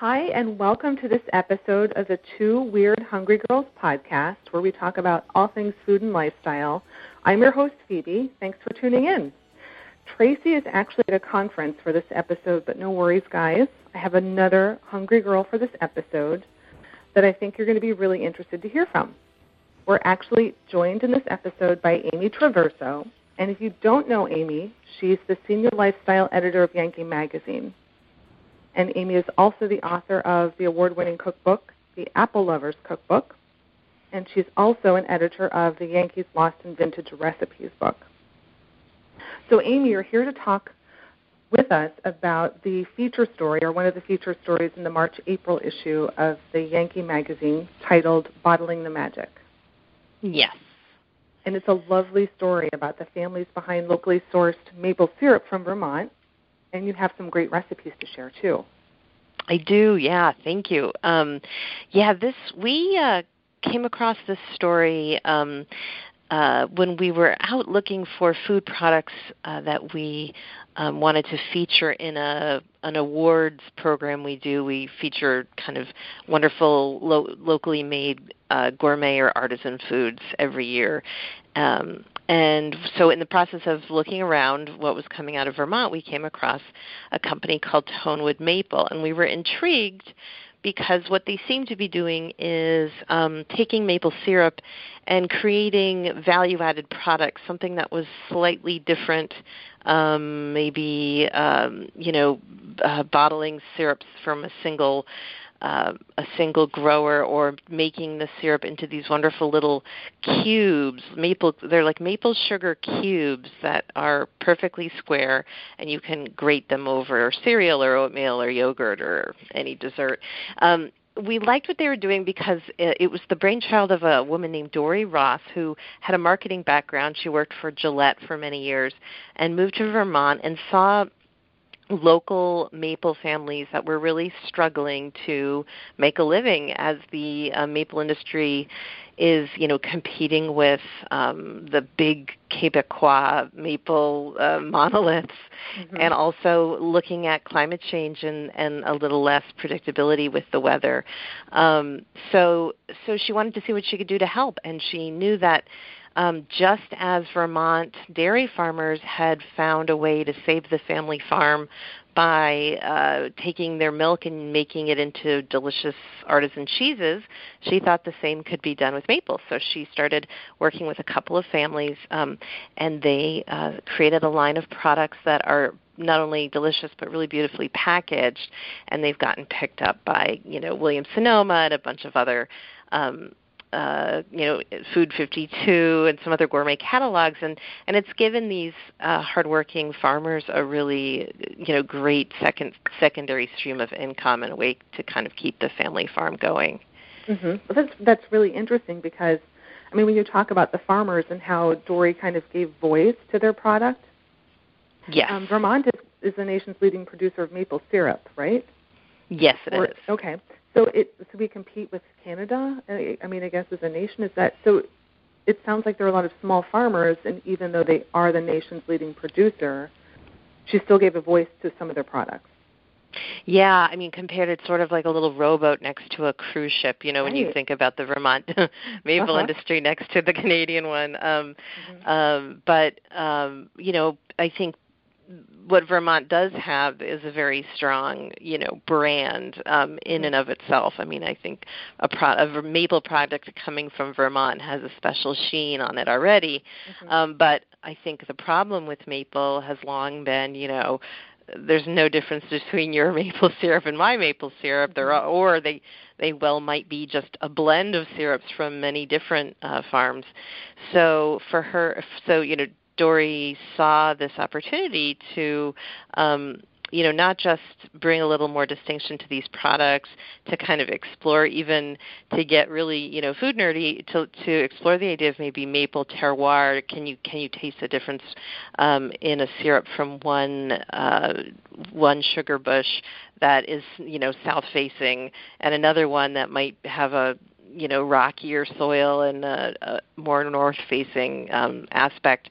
Hi, and welcome to this episode of the Two Weird Hungry Girls podcast, where we talk about all things food and lifestyle. I'm your host, Phoebe. Thanks for tuning in. Tracy is actually at a conference for this episode, but no worries, guys. I have another hungry girl for this episode that I think you're going to be really interested to hear from. We're actually joined in this episode by Amy Traverso. And if you don't know Amy, she's the senior lifestyle editor of Yankee Magazine. And Amy is also the author of the award winning cookbook, The Apple Lovers Cookbook. And she's also an editor of the Yankees Lost in Vintage Recipes book. So, Amy, you're here to talk with us about the feature story, or one of the feature stories in the March April issue of the Yankee magazine titled Bottling the Magic. Yes. And it's a lovely story about the families behind locally sourced maple syrup from Vermont and you have some great recipes to share too. I do, yeah. Thank you. Um, yeah, this we uh, came across this story um, uh, when we were out looking for food products uh, that we um, wanted to feature in a an awards program we do. We feature kind of wonderful lo- locally made uh, gourmet or artisan foods every year. Um, and so, in the process of looking around what was coming out of Vermont, we came across a company called Tonewood Maple, and we were intrigued because what they seem to be doing is um, taking maple syrup and creating value added products, something that was slightly different, um, maybe um, you know, uh, bottling syrups from a single uh, a single grower or making the syrup into these wonderful little cubes maple they're like maple sugar cubes that are perfectly square and you can grate them over cereal or oatmeal or yogurt or any dessert um, we liked what they were doing because it was the brainchild of a woman named Dori Ross who had a marketing background. She worked for Gillette for many years and moved to Vermont and saw local maple families that were really struggling to make a living as the uh, maple industry is you know competing with um, the big Quebecois maple uh, monoliths, mm-hmm. and also looking at climate change and, and a little less predictability with the weather. Um, so so she wanted to see what she could do to help, and she knew that um, just as Vermont dairy farmers had found a way to save the family farm by uh, taking their milk and making it into delicious artisan cheeses, she thought the same could be done with maple. So she started working with a couple of families, um, and they uh, created a line of products that are not only delicious but really beautifully packaged, and they've gotten picked up by you know Williams Sonoma and a bunch of other um, uh, you know, Food 52 and some other gourmet catalogs, and and it's given these uh, hardworking farmers a really you know great second secondary stream of income and a way to kind of keep the family farm going. Mm-hmm. Well, that's that's really interesting because, I mean, when you talk about the farmers and how Dori kind of gave voice to their product. Yes. Um, Vermont is, is the nation's leading producer of maple syrup, right? Yes, it or, is. Okay. So it so we compete with Canada. I mean, I guess as a nation, is that so? It sounds like there are a lot of small farmers, and even though they are the nation's leading producer, she still gave a voice to some of their products. Yeah, I mean, compared it's sort of like a little rowboat next to a cruise ship. You know, right. when you think about the Vermont maple uh-huh. industry next to the Canadian one. Um, mm-hmm. um, but um, you know, I think what Vermont does have is a very strong, you know, brand um, in and of itself. I mean, I think a, pro- a maple product coming from Vermont has a special sheen on it already. Mm-hmm. Um, but I think the problem with maple has long been, you know, there's no difference between your maple syrup and my maple syrup. There are, or they they well might be just a blend of syrups from many different uh, farms. So for her, so you know, Dori saw this opportunity to um, you know not just bring a little more distinction to these products to kind of explore even to get really you know food nerdy to to explore the idea of maybe maple terroir. Can you can you taste the difference um, in a syrup from one uh, one sugar bush that is you know south facing and another one that might have a you know rockier soil and a, a more north facing um, aspect.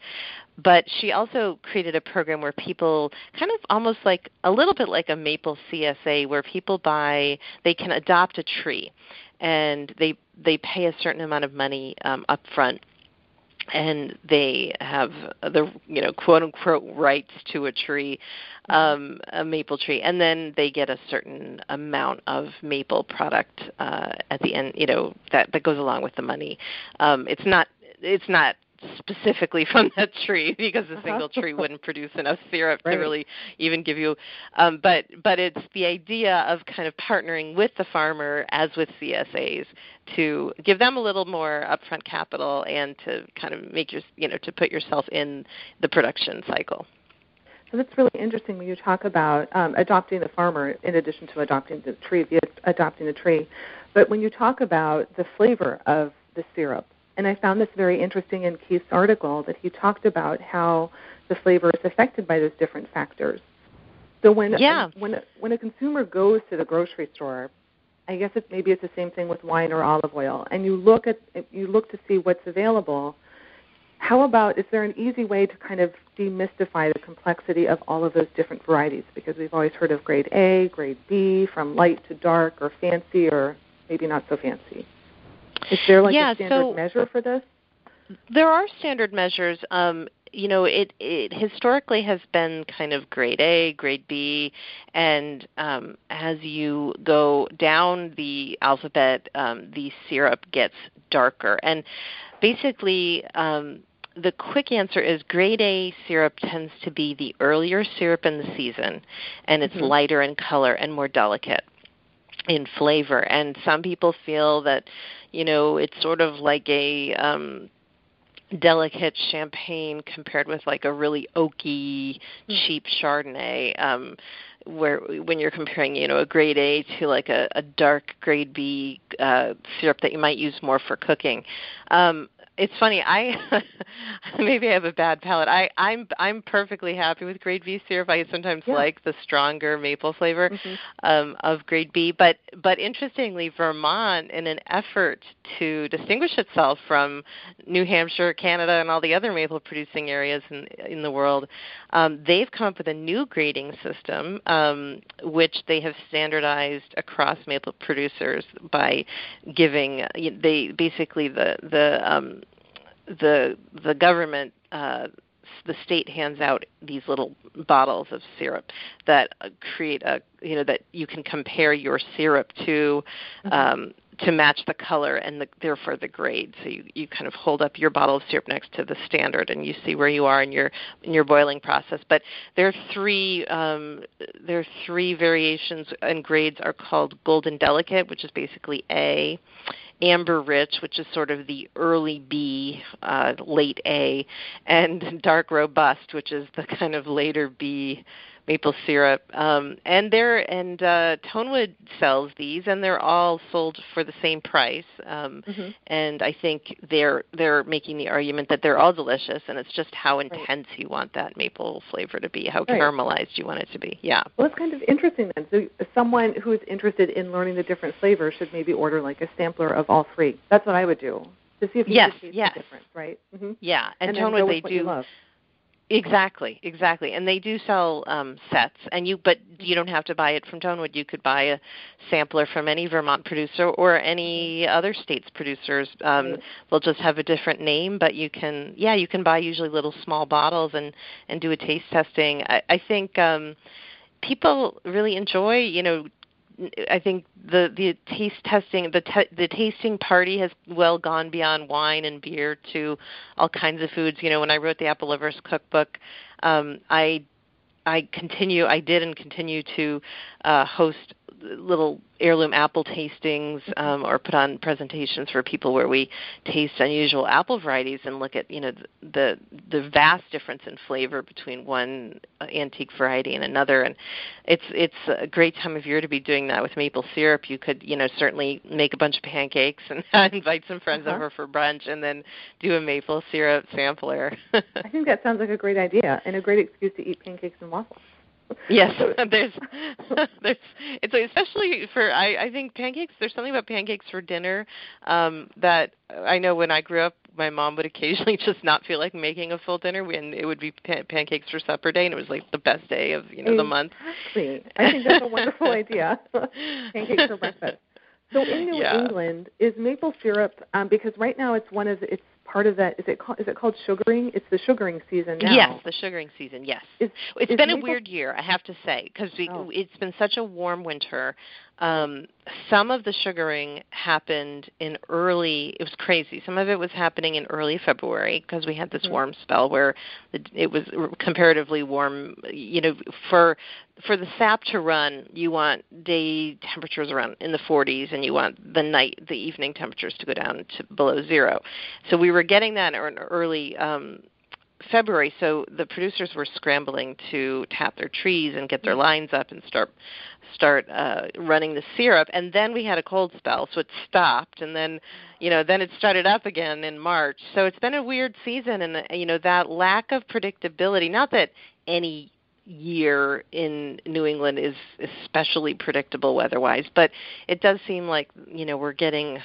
But she also created a program where people kind of almost like a little bit like a maple CSA, where people buy they can adopt a tree, and they they pay a certain amount of money um, up front and they have the you know quote unquote rights to a tree um a maple tree. And then they get a certain amount of maple product uh at the end you know that that goes along with the money. Um it's not it's not specifically from that tree because a single uh-huh. tree wouldn't produce enough syrup right. to really even give you um, but but it's the idea of kind of partnering with the farmer as with CSAs to give them a little more upfront capital and to kind of make your you know to put yourself in the production cycle. So that's really interesting when you talk about um, adopting the farmer in addition to adopting the tree, the, adopting the tree. But when you talk about the flavor of the syrup, and I found this very interesting in Keith's article that he talked about how the flavor is affected by those different factors. So when yeah. Um, when a, when a consumer goes to the grocery store, I guess it's maybe it's the same thing with wine or olive oil, and you look at you look to see what's available. How about is there an easy way to kind of demystify the complexity of all of those different varieties? Because we've always heard of grade A, grade B, from light to dark, or fancy, or maybe not so fancy. Is there like yeah, a standard so measure for this? There are standard measures. Um, you know, it it historically has been kind of grade A, grade B, and um, as you go down the alphabet, um, the syrup gets darker. And basically, um, the quick answer is grade A syrup tends to be the earlier syrup in the season, and it's mm-hmm. lighter in color and more delicate in flavor. And some people feel that you know it's sort of like a um delicate champagne compared with like a really oaky hmm. cheap chardonnay um where when you're comparing you know a grade a to like a, a dark grade b uh syrup that you might use more for cooking um it's funny. I maybe I have a bad palate. I I'm I'm perfectly happy with grade B syrup. I sometimes yeah. like the stronger maple flavor mm-hmm. um, of grade B, but but interestingly, Vermont, in an effort to distinguish itself from New Hampshire, Canada, and all the other maple producing areas in in the world, um, they've come up with a new grading system, um, which they have standardized across maple producers by giving they basically the the um, the the government uh, the state hands out these little bottles of syrup that uh, create a you know that you can compare your syrup to mm-hmm. um, to match the color and the, therefore the grade. So you, you kind of hold up your bottle of syrup next to the standard, and you see where you are in your in your boiling process. But there are three um, there are three variations, and grades are called golden delicate, which is basically A, amber rich, which is sort of the early B, uh, late A, and dark robust, which is the kind of later B maple syrup. Um, and they're and uh, Tonewood sells these, and they're all sold for the same price. Um, mm-hmm. And I think they're they're making the argument that they're all delicious, and it's just how intense right. you want that maple flavor to be, how right. caramelized you want it to be. Yeah. Well, it's kind of interesting then. So someone who is interested in learning the different flavors should maybe order like a sampler of all three. That's what I would do to see if you yes, yes. the difference, right? Mm-hmm. Yeah, and, and Tonewood they do Exactly, exactly, and they do sell um, sets, and you but you don't have to buy it from Tonewood. You could buy a sampler from any Vermont producer or any other state's producers. Um, they'll just have a different name, but you can yeah you can buy usually little small bottles and and do a taste testing. I, I think um, people really enjoy you know I think the the taste testing the te- the tasting party has well gone beyond wine and beer to all kinds of foods. You know, when I wrote the Apple Lovers Cookbook, um, I I continue I did and continue to uh, host little heirloom apple tastings um, or put on presentations for people where we taste unusual apple varieties and look at you know the the vast difference in flavor between one antique variety and another. And it's it's a great time of year to be doing that with maple syrup. You could you know certainly make a bunch of pancakes and invite some friends uh-huh. over for brunch and then do a maple syrup sampler. I think that sounds like a great idea and a great excuse to eat pancakes and waffles yes, there's there's it's especially for I I think pancakes. There's something about pancakes for dinner um that I know when I grew up, my mom would occasionally just not feel like making a full dinner, and it would be pan- pancakes for supper day, and it was like the best day of you know the month. Exactly. I think that's a wonderful idea. pancakes for breakfast. So in New Yeah. England, is maple syrup um, because right now it's one of the, it's part of that. Is it called, is it called sugaring? It's the sugaring season now. Yes, the sugaring season. Yes, Is- it's is been a weird year, I have to say, because Oh. it's been such a warm winter. Um, some of the sugaring happened in early. It was crazy. Some of it was happening in early February because we had this Mhm. warm spell where it was comparatively warm. You know, for for the sap to run, you want day temperatures around in the 40s, and you want the night, the evening temperatures to go down to below zero. So we were getting that in early um, February, so the producers were scrambling to tap their trees and get their lines up and start start uh, running the syrup. And then we had a cold spell, so it stopped. And then, you know, then it started up again in March. So it's been a weird season, and you know that lack of predictability. Not that any year in New England is especially predictable weather-wise, but it does seem like you know we're getting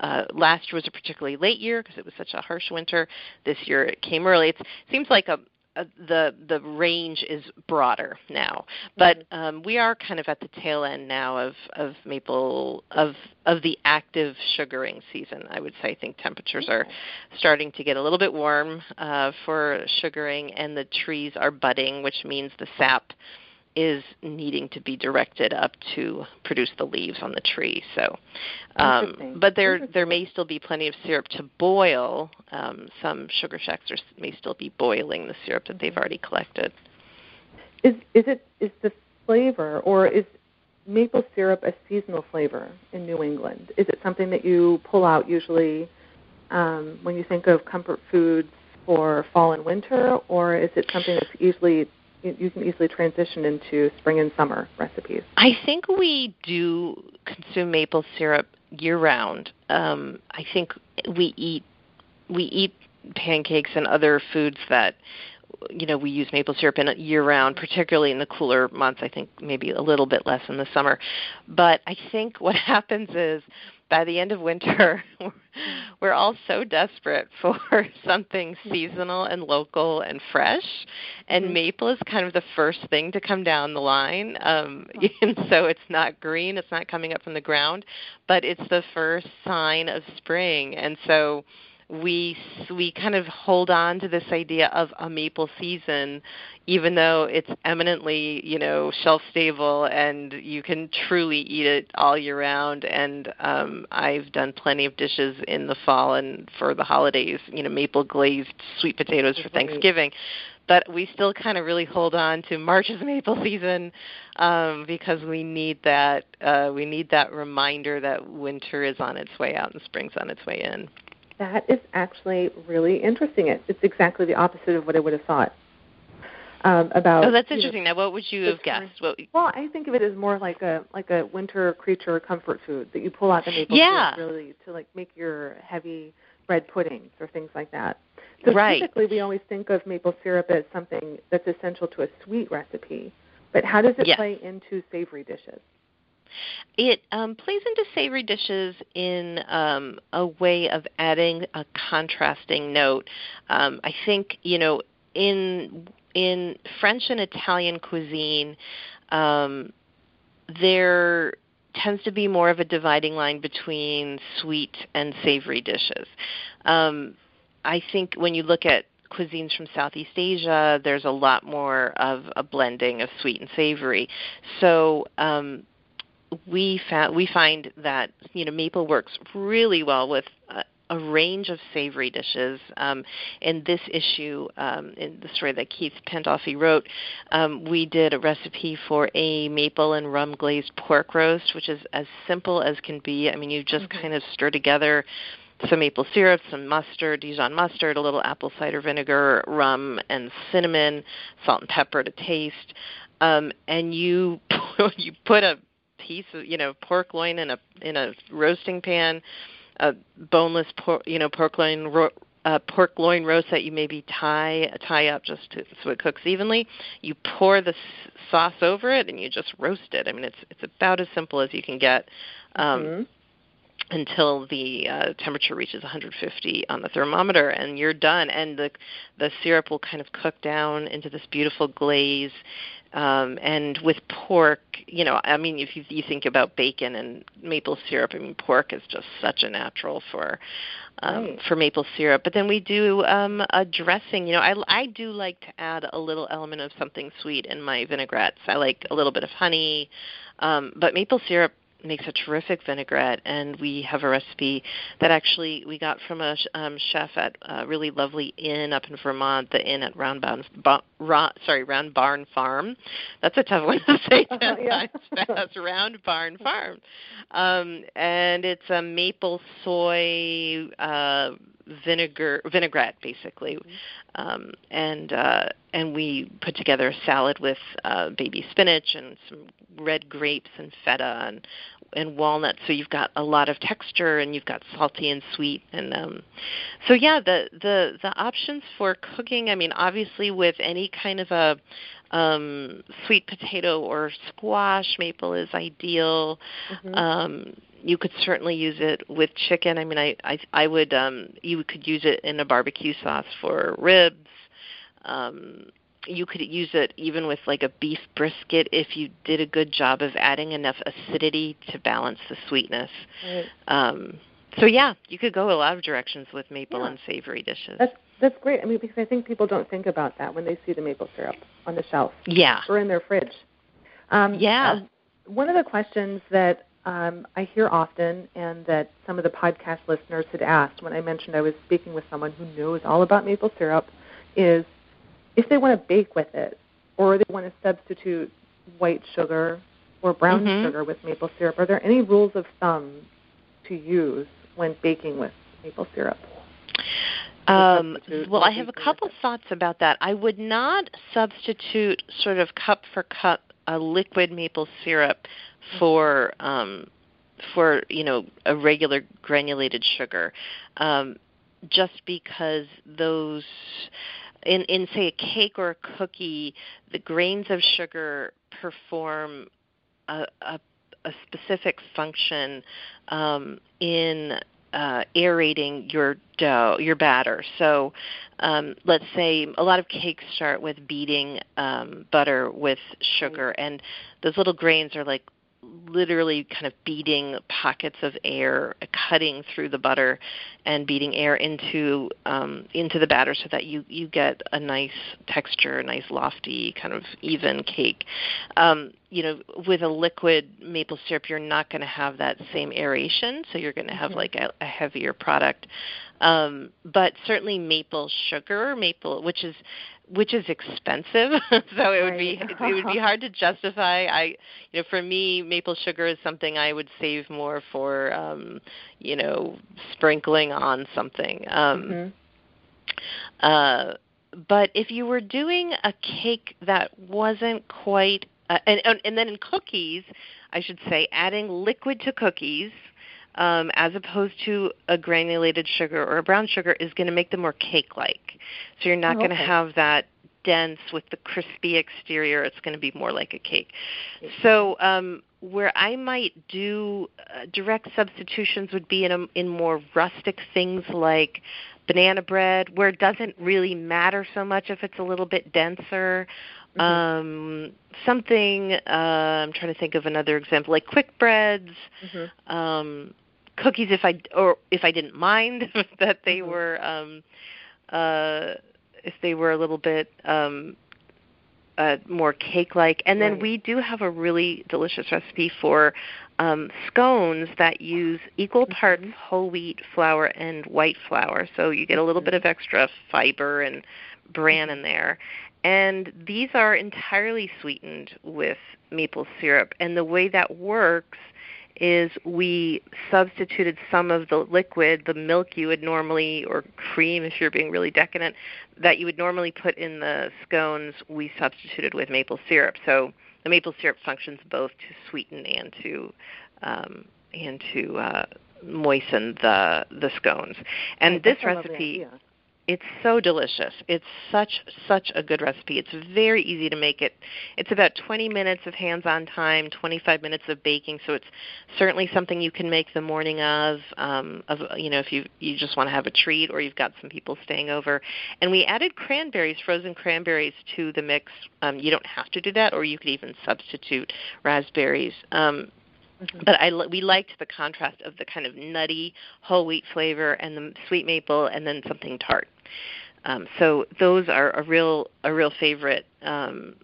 uh, last year was a particularly late year because it was such a harsh winter. This year it came early. It seems like a, a the the range is broader now, but um, we are kind of at the tail end now of of maple of of the active sugaring season. I would say I think temperatures are starting to get a little bit warm uh, for sugaring, and the trees are budding, which means the sap is needing to be directed up to produce the leaves on the tree. So, um, but there there may still be plenty of syrup to boil. Um, some sugar shacks are, may still be boiling the syrup that they've already collected. Is is it is the flavor or is maple syrup a seasonal flavor in New England? Is it something that you pull out usually um, when you think of comfort foods for fall and winter, or is it something that's easily you can easily transition into spring and summer recipes? I think we do consume maple syrup year round. Um, I think we eat we eat pancakes and other foods that you know we use maple syrup in year round, particularly in the cooler months. I think maybe a little bit less in the summer. But I think what happens is by the end of winter, we're all so desperate for something seasonal and local and fresh, and Mhm. maple is kind of the first thing to come down the line. Um, and so it's not green, it's not coming up from the ground, but it's the first sign of spring. And so we we kind of hold on to this idea of a maple season even though it's eminently you know shelf stable and you can truly eat it all year round and um I've done plenty of dishes in the fall and for the holidays you know maple glazed sweet potatoes for Right. Thanksgiving but we still kind of really hold on to March's maple season um, because we need that uh, we need that reminder that winter is on its way out and spring's on its way in. That is actually really interesting. It, it's exactly the opposite of what I would have thought um, about. Oh, that's you know, interesting. Now, what would you have guessed? What, Well, I think of it as more like a like a winter creature comfort food that you pull out the maple Yeah. syrup really to like make your heavy bread puddings or things like that. So Right. typically we always think of maple syrup as something that's essential to a sweet recipe. But how does it Yes. play into savory dishes? It um, plays into savory dishes in um, a way of adding a contrasting note. Um, I think you know in in French and Italian cuisine, um, there tends to be more of a dividing line between sweet and savory dishes. Um, I think when you look at cuisines from Southeast Asia, there's a lot more of a blending of sweet and savory. So um, we found we find that you know maple works really well with a, a range of savory dishes. Um, in this issue, um, in the story that Keith Pandolfi wrote, um, we did a recipe for a maple and rum glazed pork roast, which is as simple as can be. I mean, you just Mhm. kind of stir together some maple syrup, some mustard, Dijon mustard, a little apple cider vinegar, rum, and cinnamon, salt and pepper to taste. Um, and you you put a piece of you know pork loin in a in a roasting pan, a boneless pork you know pork loin ro- pork loin roast that you maybe tie tie up just to, so it cooks evenly. You pour the sauce over it and you just roast it. I mean, it's it's about as simple as you can get. Um, mm-hmm. Until the uh, temperature reaches 150 on the thermometer, and you're done. And the the syrup will kind of cook down into this beautiful glaze, um, and with pork, you know, I mean, if you, you think about bacon and maple syrup, I mean, pork is just such a natural for um, right. for maple syrup. But then we do um, a dressing. You know, I I do like to add a little element of something sweet in my vinaigrettes. I like a little bit of honey, um, but maple syrup makes a terrific vinaigrette and we have a recipe that actually we got from a um, chef at a really lovely inn up in Vermont the inn at Round Barn ba, Ra, sorry Round Barn Farm that's a tough one to say ten yeah. times fast Round Barn Farm um, and it's a maple soy uh, vinegar vinaigrette basically. Um, and uh, and we put together a salad with uh, baby spinach and some red grapes and feta and and walnuts. So you've got a lot of texture and you've got salty and sweet. And um so yeah the the the options for cooking i mean obviously with any kind of a um sweet potato or squash maple is ideal Mm-hmm. um you could certainly use it with chicken i mean i i i would um you could use it in a barbecue sauce for ribs um you could use it even with like a beef brisket if you did a good job of adding enough acidity to balance the sweetness. Right. Um, so yeah, you could go a lot of directions with maple Yeah. and savory dishes. That's that's great. I mean, because I think people don't think about that when they see the maple syrup on the shelf yeah. or in their fridge. Um, Yeah. uh, one of the questions that um, I hear often, and that some of the podcast listeners had asked when I mentioned I was speaking with someone who knows all about maple syrup, is if they want to bake with it, or they want to substitute white sugar or brown Mhm. sugar with maple syrup. Are there any rules of thumb to use when baking with maple syrup? Um, well, I have a couple thoughts about that. I would not substitute sort of cup for cup a liquid maple syrup for um, for you know a regular granulated sugar, um, just because those in in say a cake or a cookie, the grains of sugar perform a, a, a specific function um, in uh, aerating your dough, your batter. So, um, let's say a lot of cakes start with beating um, butter with sugar, and those little grains are like literally kind of beating pockets of air, cutting through the butter, and beating air into um, into the batter so that you you get a nice texture, a nice lofty kind of even cake. Um, you know, with a liquid maple syrup, you're not going to have that same aeration, so you're going to have Mhm. like a, a heavier product. Um, but certainly maple sugar, maple, which is which is expensive, so it would be it would be hard to justify. I, you know, for me, maple sugar is something I would save more for, um, you know, sprinkling on something. Um, Mhm. uh, but if you were doing a cake that wasn't quite, uh, and, and and then in cookies, I should say, adding liquid to cookies. Um, as opposed to a granulated sugar or a brown sugar is going to make them more cake-like. So you're not Oh, going to okay. have that dense with the crispy exterior. It's going to be more like a cake. So um, where I might do uh, direct substitutions would be in a, in more rustic things like banana bread, where it doesn't really matter so much if it's a little bit denser. Mhm. Um, something uh, I'm trying to think of another example, like quick breads, Mhm. um, cookies. If I or if I didn't mind that they Mhm. were um, uh, if they were a little bit um, uh, more cake-like. And then Right. we do have a really delicious recipe for um, scones that use equal parts Mhm. whole wheat flour and white flour. So you get a little bit of extra fiber and bran in there. And these are entirely sweetened with maple syrup. And the way that works is we substituted some of the liquid, the milk you would normally, or cream if you're being really decadent, that you would normally put in the scones, we substituted with maple syrup. So the maple syrup functions both to sweeten and to um, and to uh, moisten the the scones. And Right, this that's a lovely recipe. It's so delicious. It's such such a good recipe. It's very easy to make it. It's about 20 minutes of hands-on time, 25 minutes of baking. So it's certainly something you can make the morning of. Um, of you know, if you you just want to have a treat or you've got some people staying over. And we added cranberries, frozen cranberries, to the mix. Um, you don't have to do that, or you could even substitute raspberries. Um, Mm-hmm. But I we liked the contrast of the kind of nutty whole wheat flavor and the sweet maple, and then something tart. Um, so those are a real a real favorite. Um,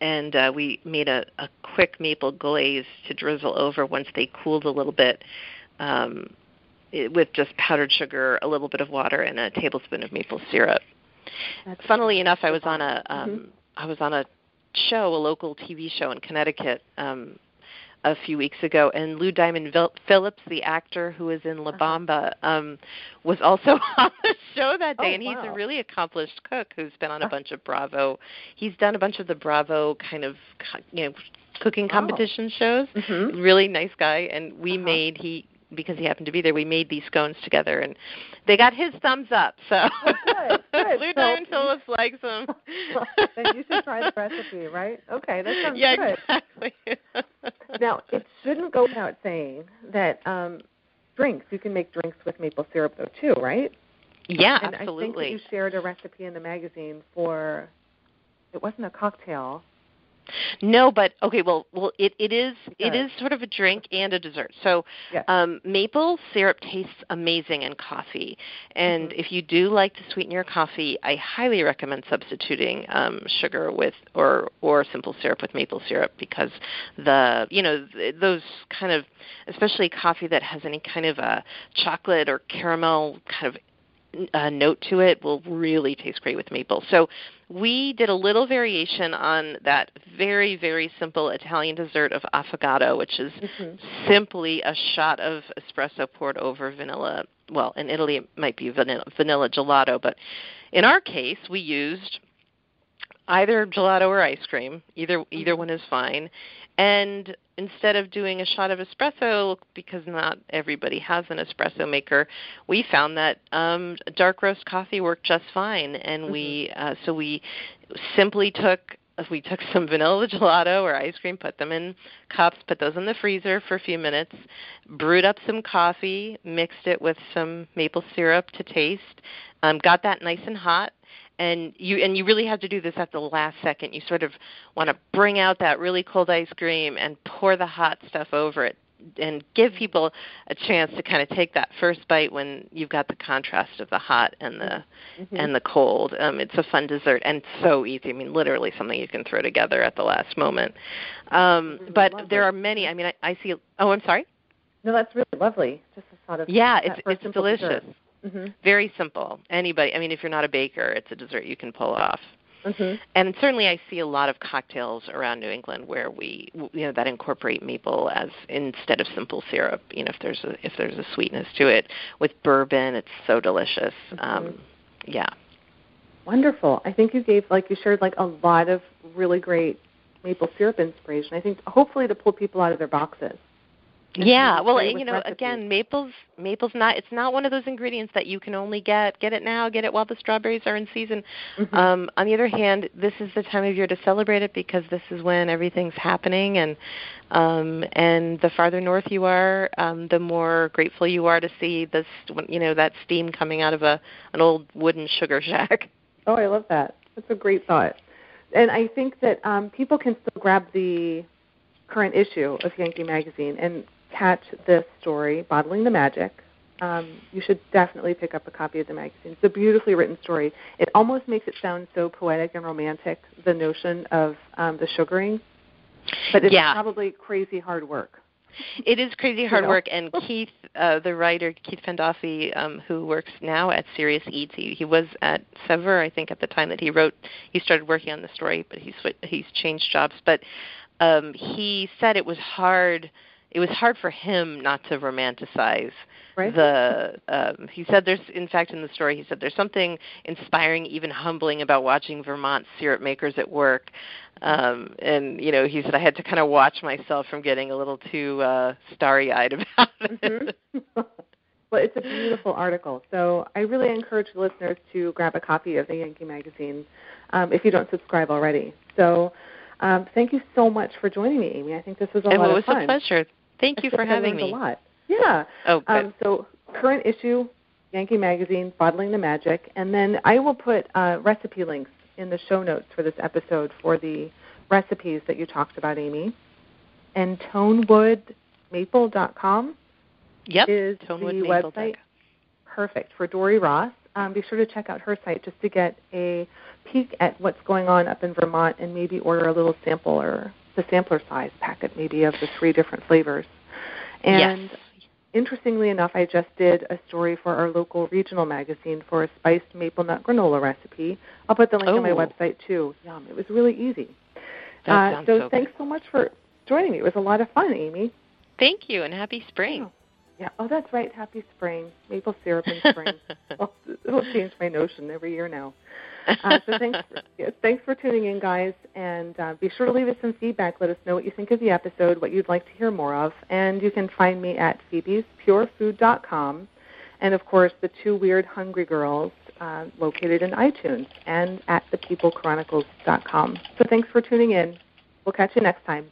and uh, we made a, a quick maple glaze to drizzle over once they cooled a little bit, um, it, with just powdered sugar, a little bit of water, and a tablespoon of maple syrup. That's Funnily enough, I was on a um, mm-hmm. I was on a show, a local TV show in Connecticut um, a few weeks ago, and Lou Diamond Phillips, the actor who is in La uh-huh. Bamba, um, was also on the show that day, oh, and he's a really accomplished cook who's been on a bunch of Bravo. He's done a bunch of the Bravo kind of you know cooking oh. competition oh. shows. Mm-hmm. Really nice guy, and we uh-huh. made he because he happened to be there, we made these scones together, and they got his thumbs up. So oh, good, good. Lou so, Diamond Phillips likes them. then you should try the recipe, right? Okay, that sounds yeah, good. exactly. now, it shouldn't go without saying that um, drinks you can make drinks with maple syrup though too, right? Yeah, and absolutely. I think you shared a recipe in the magazine for it wasn't a cocktail. No, but okay. Well, well, it it is it is sort of a drink and a dessert. So, yes. um, maple syrup tastes amazing in coffee, and mm-hmm. if you do like to sweeten your coffee, I highly recommend substituting um, sugar with or or simple syrup with maple syrup because the you know those kind of especially coffee that has any kind of a chocolate or caramel kind of uh, note to it will really taste great with maple. So we did a little variation on that very, very simple Italian dessert of affogato, which is mm-hmm. simply a shot of espresso poured over vanilla. Well, in Italy it might be vanilla, vanilla gelato, but in our case we used either gelato or ice cream. Either either mm-hmm. one is fine. And instead of doing a shot of espresso, because not everybody has an espresso maker, we found that um, dark roast coffee worked just fine. And mm-hmm. we uh, so we simply took we took some vanilla gelato or ice cream, put them in cups, put those in the freezer for a few minutes, brewed up some coffee, mixed it with some maple syrup to taste, um, got that nice and hot, and you and you really have to do this at the last second. You sort of want to bring out that really cold ice cream and pour the hot stuff over it and give people a chance to kind of take that first bite when you've got the contrast of the hot and the mm-hmm. and the cold. Um, it's a fun dessert and so easy. I mean, literally something you can throw together at the last moment. Um, but there are many. I mean, I, I see. Oh, I'm sorry. No, that's really lovely. Just a thought of yeah, it's it's delicious. Dessert. Mm-hmm. Very simple. Anybody, I mean, if you're not a baker, it's a dessert you can pull off. Mm-hmm. And certainly, I see a lot of cocktails around New England where we, you know, that incorporate maple as instead of simple syrup. You know, if there's a if there's a sweetness to it with bourbon, it's so delicious. Mm-hmm. Um, yeah. Wonderful. I think you gave like you shared like a lot of really great maple syrup inspiration. I think hopefully to pull people out of their boxes. Yeah, well, you know, recipes. again, maples maples not it's not one of those ingredients that you can only get get it now, get it while the strawberries are in season. Mm-hmm. Um on the other hand, this is the time of year to celebrate it because this is when everything's happening and um and the farther north you are, um the more grateful you are to see this you know that steam coming out of a an old wooden sugar shack. Oh, I love that. That's a great thought. And I think that um people can still grab the current issue of Yankee Magazine and catch this story, Bottling the Magic, um, you should definitely pick up a copy of the magazine. It's a beautifully written story. It almost makes it sound so poetic and romantic, the notion of um, the sugaring, but it's yeah. probably crazy hard work. It is crazy hard you know? work, and Keith, uh, the writer Keith Pandolfi, um, who works now at Serious Eats, he, he was at Saveur, I think, at the time that he wrote. He started working on the story, but he's he's changed jobs. But um, he said it was hard it was hard for him not to romanticize right. the um he said there's in fact in the story he said there's something inspiring even humbling about watching vermont syrup makers at work um and you know he said i had to kind of watch myself from getting a little too uh starry eyed about it mm-hmm. Well, it's a beautiful article. So I really encourage listeners to grab a copy of the Yankee magazine um, if you don't subscribe already. So um, thank you so much for joining me, Amy. I think this was a and lot it was of fun. a pleasure. Thank you for having me. A lot. Yeah. Oh. Um, so current issue, Yankee Magazine, Bottling the Magic, and then I will put uh, recipe links in the show notes for this episode for the recipes that you talked about, Amy. And tonewoodmaple.com yep, is the website. Perfect for Dori Ross. Um, be sure to check out her site just to get a peek at what's going on up in Vermont and maybe order a little sample or the sampler size packet maybe of the three different flavors. And yes. interestingly enough, I just did a story for our local regional magazine for a spiced maple nut granola recipe. I'll put the link oh. on my website too. Yum! It was really easy. That uh, so, so thanks so much for joining me. It was a lot of fun, Amy. Thank you, and happy spring. Oh. Yeah. Oh, that's right. Happy spring. Maple syrup in spring. well, it'll change my notion every year now. Uh, so thanks, for, yes, thanks for tuning in, guys, and uh, be sure to leave us some feedback. Let us know what you think of the episode, what you'd like to hear more of, and you can find me at phoebespurefood.com, and of course the two weird hungry girls uh, located in iTunes and at thepeoplechronicles.com. So thanks for tuning in. We'll catch you next time.